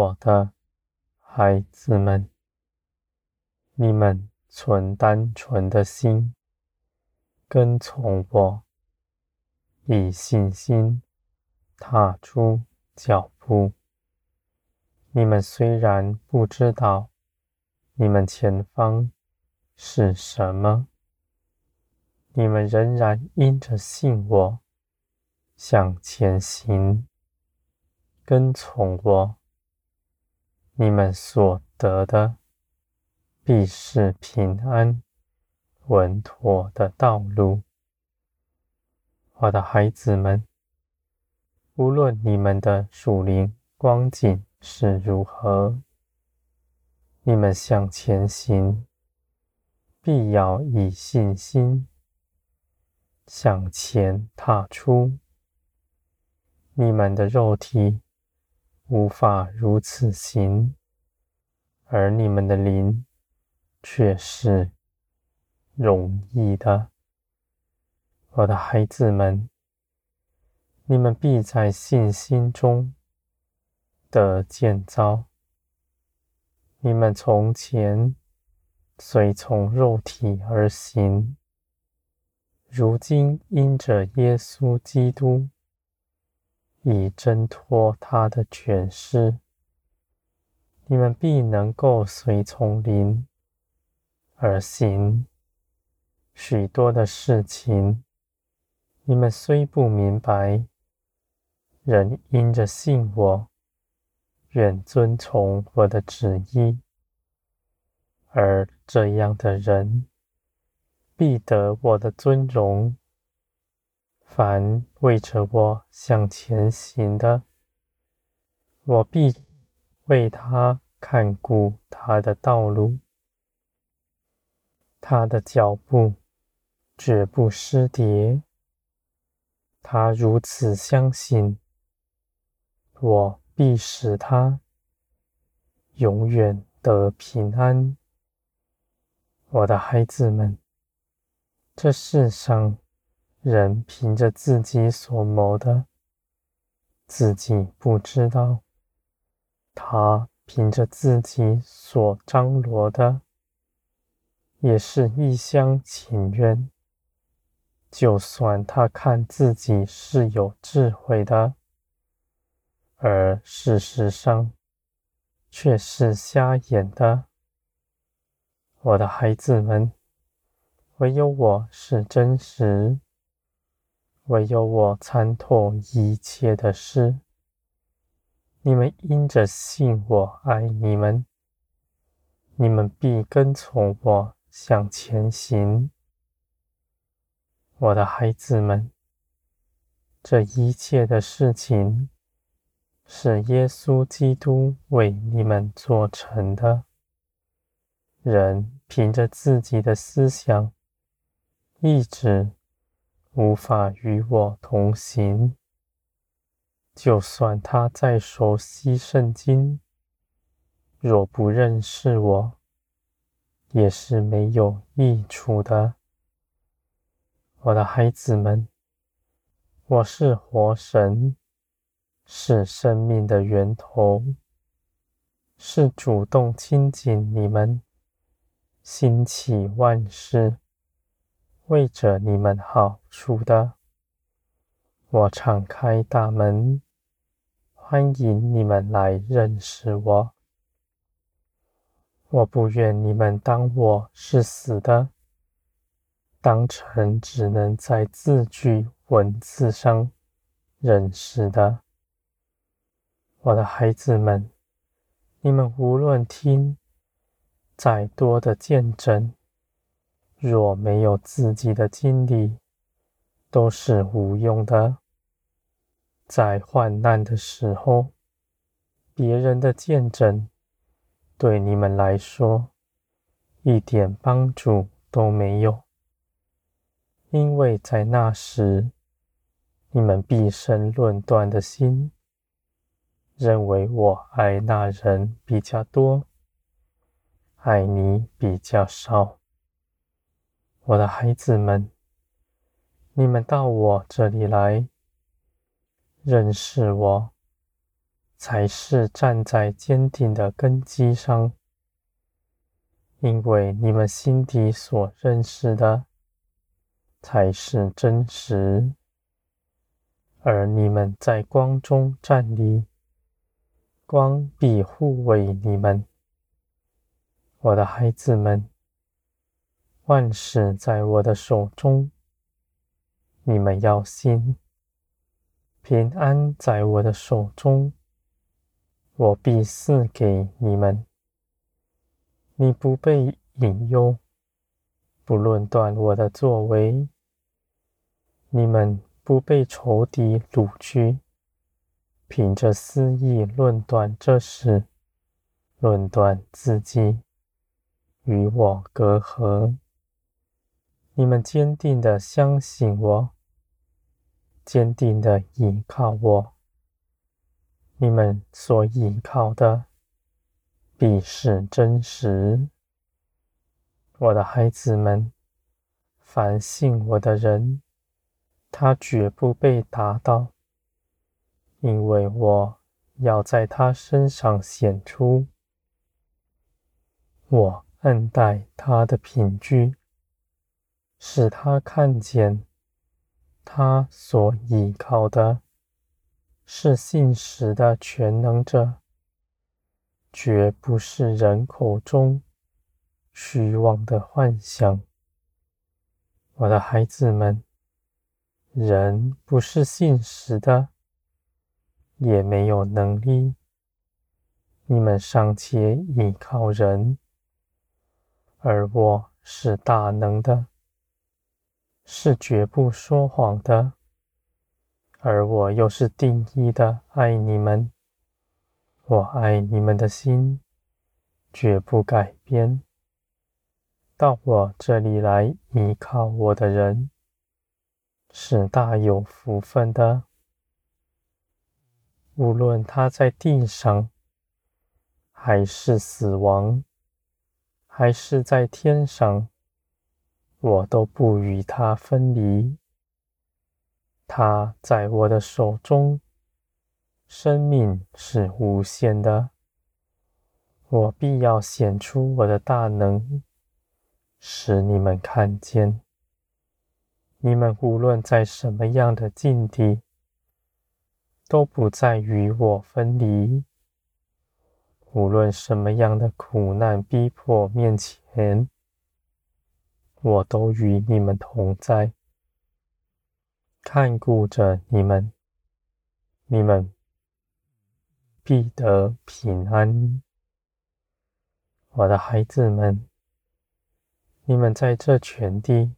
我的孩子们，你们存单纯的心，跟从我，以信心踏出脚步。你们虽然不知道你们前方是什么，你们仍然因着信我，向前行，跟从我。你们所得的，必是平安稳妥的道路。我的孩子们，无论你们的属灵光景，是如何？你们向前行，必要以信心向前踏出。你们的肉体无法如此行，而你们的灵却是容易的。我的孩子们，你们必在信心中。的建造，你们从前随从肉体而行，如今因着耶稣基督以挣脱他的权势，你们必能够随从灵而行。许多的事情，你们虽不明白，仍因着信我。愿遵从我的旨意，而这样的人必得我的尊荣。凡为着我向前行的，我必为他看顾他的道路，他的脚步绝不失跌。他如此相信我。必使他永远得平安。我的孩子们，这世上人凭着自己所谋的，自己不知道；他凭着自己所张罗的，也是一厢情愿。就算他看自己是有智慧的。而事实上，却是瞎眼的。我的孩子们，唯有我是真实，唯有我参透一切的事。你们因着信我爱你们，你们必跟从我向前行。我的孩子们，这一切的事情。是耶稣基督为你们做成的。人凭着自己的思想、意志，无法与我同行。就算他再熟悉圣经，若不认识我，也是没有益处的。我的孩子们，我是活神。是生命的源头，是主动亲近你们、兴起万事，为着你们好处的。我敞开大门，欢迎你们来认识我。我不愿你们当我是死的，当成只能在字句文字上认识的。我的孩子们，你们无论听再多的见证，若没有自己的经历，都是无用的。在患难的时候，别人的见证对你们来说一点帮助都没有，因为在那时，你们毕生论断的心。认为我爱那人比较多，爱你比较少。我的孩子们，你们到我这里来，认识我，才是站在坚定的根基上，因为你们心底所认识的才是真实，而你们在光中站立，光必护卫你们。我的孩子们，万事在我的手中，你们要信，平安在我的手中。我必赐给你们，你不被引诱，不论断我的作为；你们不被仇敌掳去，凭着私意论断这事，论断自己，与我隔阂。你们坚定的相信我，坚定的依靠我。你们所依靠的必是真实，我的孩子们，凡信我的人，他绝不被打倒，因为我要在他身上显出我恩待他的凭据，使他看见他所依靠的。是信实的全能者，绝不是人口中虚妄的幻想。我的孩子们，人不是信实的，也没有能力。你们尚且倚靠人，而我是大能的，是绝不说谎的。而我又是定义的爱你们，我爱你们的心绝不改变。到我这里来依靠我的人，是大有福分的。无论他在地上，还是死亡，还是在天上，我都不与他分离。他在我的手中，生命是无限的。我必要显出我的大能，使你们看见。你们无论在什么样的境地，都不再与我分离。无论什么样的苦难逼迫面前，我都与你们同在。看顾着你们，你们必得平安。我的孩子们，你们在这全地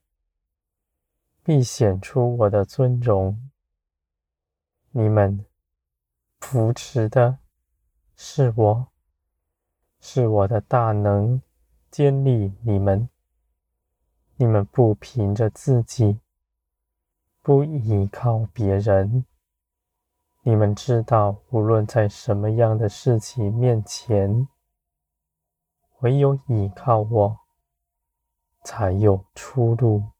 必显出我的尊荣。你们扶持的是我，是我的大能坚立你们。你们不凭着自己。不依靠别人，你们知道，无论在什么样的事情面前，唯有依靠我，才有出路。